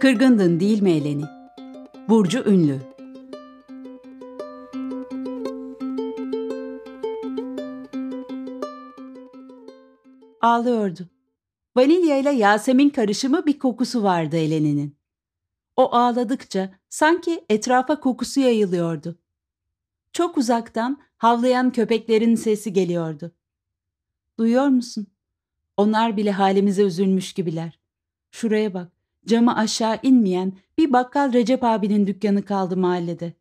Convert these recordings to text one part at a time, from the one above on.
Kırgındın değil mi Eleni? Burcu Ünlü Ağlıyordu. Vanilya ile Yasemin karışımı bir kokusu vardı Eleni'nin. O ağladıkça sanki etrafa kokusu yayılıyordu. Çok uzaktan havlayan köpeklerin sesi geliyordu. Duyuyor musun? Onlar bile halimize üzülmüş gibiler. Şuraya bak, camı aşağı inmeyen bir bakkal Recep abinin dükkanı kaldı mahallede.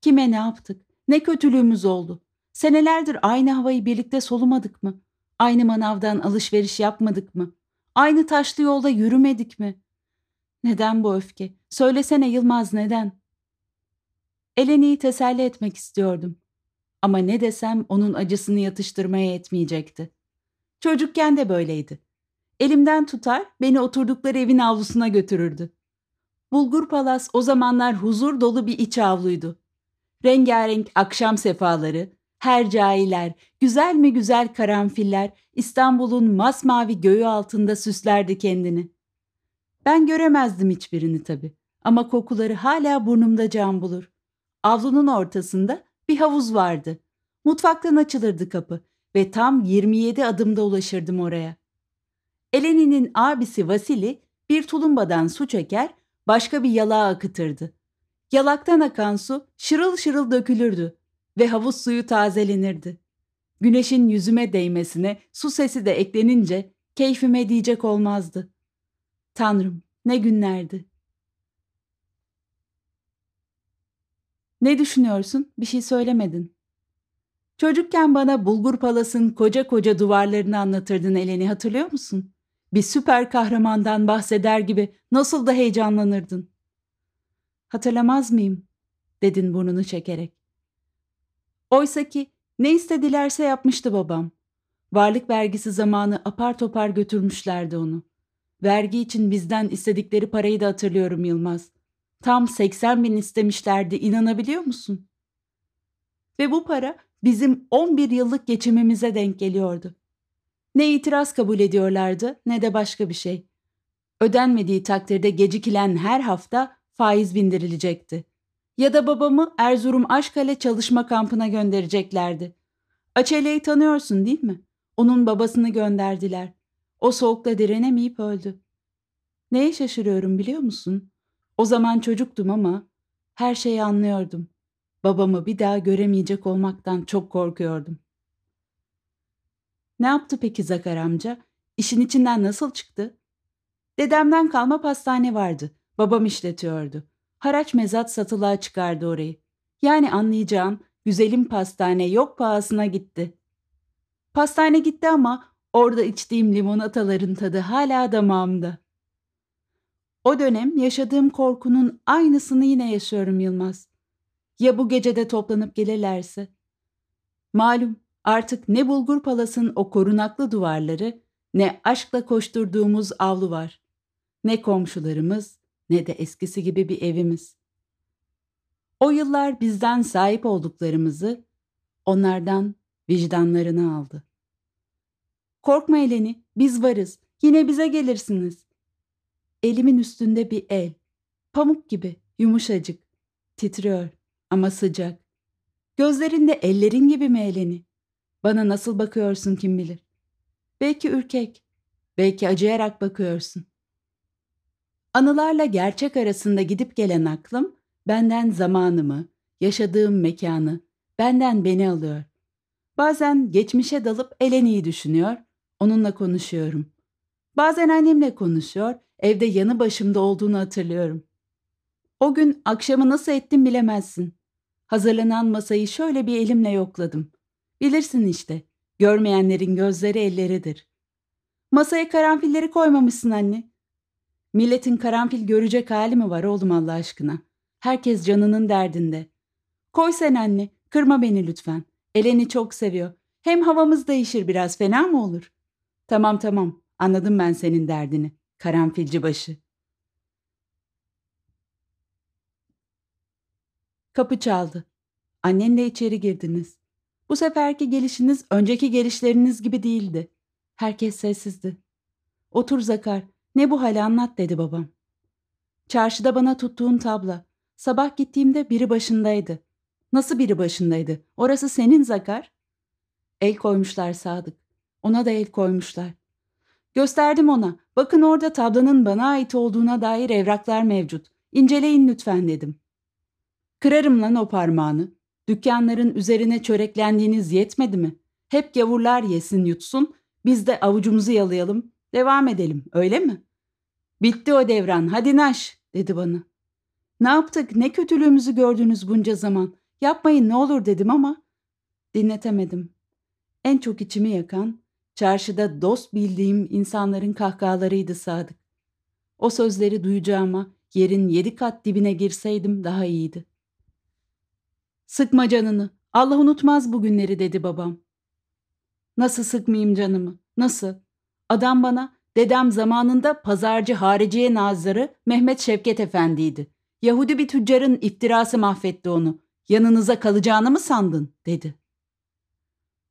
Kime ne yaptık? Ne kötülüğümüz oldu? Senelerdir aynı havayı birlikte solumadık mı? Aynı manavdan alışveriş yapmadık mı? Aynı taşlı yolda yürümedik mi? Neden bu öfke? Söylesene Yılmaz neden? Eleni'yi teselli etmek istiyordum. Ama ne desem onun acısını yatıştırmaya yetmeyecekti. Çocukken de böyleydi. Elimden tutar, beni oturdukları evin avlusuna götürürdü. Bulgur Palas o zamanlar huzur dolu bir iç avluydu. Rengarenk akşam sefaları, hercailer, güzel mi güzel karanfiller İstanbul'un masmavi göğü altında süslerdi kendini. Ben göremezdim hiçbirini tabii ama kokuları hala burnumda can bulur. Avlunun ortasında bir havuz vardı. Mutfaktan açılırdı kapı ve tam 27 adımda ulaşırdım oraya. Eleni'nin abisi Vasili bir tulumbadan su çeker, başka bir yalağa akıtırdı. Yalaktan akan su şırıl şırıl dökülürdü ve havuz suyu tazelenirdi. Güneşin yüzüme değmesine su sesi de eklenince keyfime diyecek olmazdı. Tanrım ne günlerdi. Ne düşünüyorsun? Bir şey söylemedin. Çocukken bana Bulgur Palas'ın koca koca duvarlarını anlatırdın Eleni hatırlıyor musun? Bir süper kahramandan bahseder gibi nasıl da heyecanlanırdın. Hatırlamaz mıyım? dedin burnunu çekerek. Oysa ki ne istedilerse yapmıştı babam. Varlık vergisi zamanı apar topar götürmüşlerdi onu. Vergi için bizden istedikleri parayı da hatırlıyorum Yılmaz. Tam 80 bin istemişlerdi inanabiliyor musun? Ve bu para bizim 11 yıllık geçimimize denk geliyordu. Ne itiraz kabul ediyorlardı ne de başka bir şey. Ödenmediği takdirde gecikilen her hafta faiz bindirilecekti. Ya da babamı Erzurum Aşkale çalışma kampına göndereceklerdi. Açele'yi tanıyorsun değil mi? Onun babasını gönderdiler. O soğukta direnemeyip öldü. Neye şaşırıyorum biliyor musun? O zaman çocuktum ama her şeyi anlıyordum. Babamı bir daha göremeyecek olmaktan çok korkuyordum. Ne yaptı peki Zakar amca? İşin içinden nasıl çıktı? Dedemden kalma pastane vardı. Babam işletiyordu. Haraç mezat satılığa çıkardı orayı. Yani anlayacağın güzelim pastane yok pahasına gitti. Pastane gitti ama orada içtiğim limonataların tadı hala damağımda. O dönem yaşadığım korkunun aynısını yine yaşıyorum Yılmaz. Ya bu gecede toplanıp gelirlerse? Malum artık ne Bulgur Palas'ın o korunaklı duvarları ne aşkla koşturduğumuz avlu var. Ne komşularımız ne de eskisi gibi bir evimiz. O yıllar bizden sahip olduklarımızı onlardan vicdanlarını aldı. Korkma Eleni, biz varız. Yine bize gelirsiniz. Elimin üstünde bir el. Pamuk gibi, yumuşacık. Titriyor ama sıcak. Gözlerinde ellerin gibi mi Eleni? Bana nasıl bakıyorsun kim bilir. Belki ürkek, belki acıyarak bakıyorsun. Anılarla gerçek arasında gidip gelen aklım benden zamanımı, yaşadığım mekanı, benden beni alıyor. Bazen geçmişe dalıp Eleni'yi düşünüyor, onunla konuşuyorum. Bazen annemle konuşuyor, evde yanı başımda olduğunu hatırlıyorum. O gün akşamı nasıl ettim bilemezsin. Hazırlanan masayı şöyle bir elimle yokladım. Bilirsin işte, görmeyenlerin gözleri elleridir. Masaya karanfilleri koymamışsın anne. Milletin karanfil görecek hali mi var oğlum Allah aşkına? Herkes canının derdinde. Koy sen anne, kırma beni lütfen. Eleni çok seviyor. Hem havamız değişir biraz, fena mı olur? Tamam tamam, anladım ben senin derdini. Karanfilci başı. Kapı çaldı. Annenle içeri girdiniz. Bu seferki gelişiniz önceki gelişleriniz gibi değildi. Herkes sessizdi. Otur Zakar, ne bu hali anlat dedi babam. Çarşıda bana tuttuğun tabla. Sabah gittiğimde biri başındaydı. Nasıl biri başındaydı? Orası senin Zakar. El koymuşlar Sadık. Ona da el koymuşlar. Gösterdim ona. Bakın orada tablanın bana ait olduğuna dair evraklar mevcut. İnceleyin lütfen dedim. Kırarım lan o parmağını. Dükkanların üzerine çöreklendiğiniz yetmedi mi? Hep gavurlar yesin yutsun, biz de avucumuzu yalayalım, devam edelim, öyle mi? Bitti o devran, hadi naş, dedi bana. Ne yaptık, ne kötülüğümüzü gördünüz bunca zaman. Yapmayın ne olur dedim ama dinletemedim. En çok içimi yakan, çarşıda dost bildiğim insanların kahkahalarıydı Sadık. O sözleri duyacağıma yerin yedi kat dibine girseydim daha iyiydi. Sıkma canını, Allah unutmaz bu günleri dedi babam. Nasıl sıkmayayım canımı, nasıl? Adam bana, dedem zamanında pazarcı hariciye nazarı Mehmet Şevket Efendi'ydi. Yahudi bir tüccarın iftirası mahvetti onu. Yanınıza kalacağını mı sandın, dedi.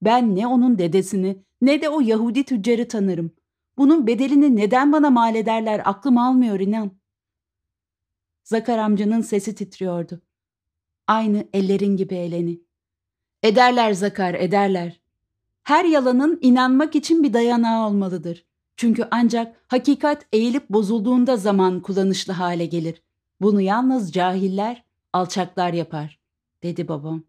Ben ne onun dedesini ne de o Yahudi tüccarı tanırım. Bunun bedelini neden bana mal ederler aklım almıyor inan. Zakar amcanın sesi titriyordu. Aynı ellerin gibi eleni. Ederler Zakar, ederler. Her yalanın inanmak için bir dayanağı olmalıdır. Çünkü ancak hakikat eğilip bozulduğunda zaman kullanışlı hale gelir. Bunu yalnız cahiller, alçaklar yapar, dedi babam.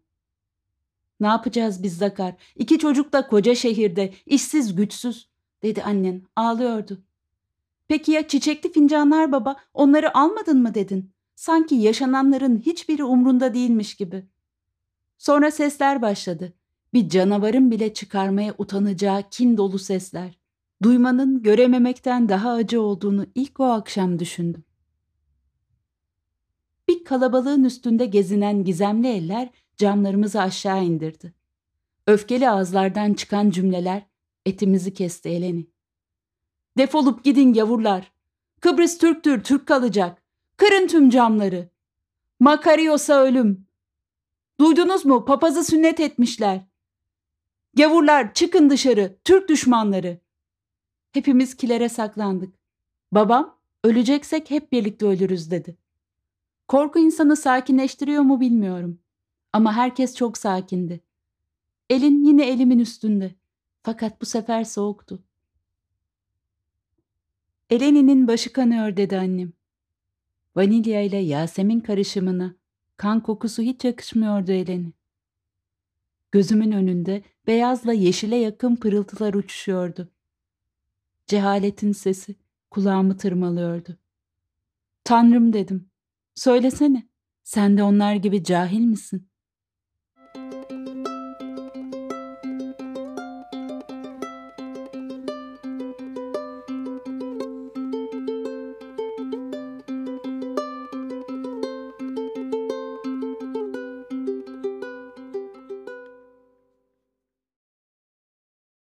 Ne yapacağız biz Zakar? İki çocuk da koca şehirde, işsiz güçsüz, dedi annen, ağlıyordu. Peki ya çiçekli fincanlar baba, onları almadın mı dedin? Sanki yaşananların hiçbiri umrunda değilmiş gibi. Sonra sesler başladı. Bir canavarın bile çıkarmaya utanacağı kin dolu sesler. Duymanın görememekten daha acı olduğunu ilk o akşam düşündüm. Bir kalabalığın üstünde gezinen gizemli eller camlarımızı aşağı indirdi. Öfkeli ağızlardan çıkan cümleler etimizi kesti Eleni. Defolup gidin yavurlar. Kıbrıs Türktür, Türk kalacak. Kırın tüm camları. Makarios'a ölüm. Duydunuz mu? Papazı sünnet etmişler. Gavurlar çıkın dışarı, Türk düşmanları. Hepimiz kilere saklandık. Babam, öleceksek hep birlikte ölürüz dedi. Korku insanı sakinleştiriyor mu bilmiyorum. Ama herkes çok sakindi. Elin yine elimin üstünde. Fakat bu sefer soğuktu. Eleni'nin başı kanıyor dedi annem. Vanilya ile Yasemin karışımına kan kokusu hiç yakışmıyordu Eleni. Gözümün önünde beyazla yeşile yakın pırıltılar uçuşuyordu. Cehaletin sesi kulağımı tırmalıyordu. Tanrım dedim. Söylesene, sen de onlar gibi cahil misin?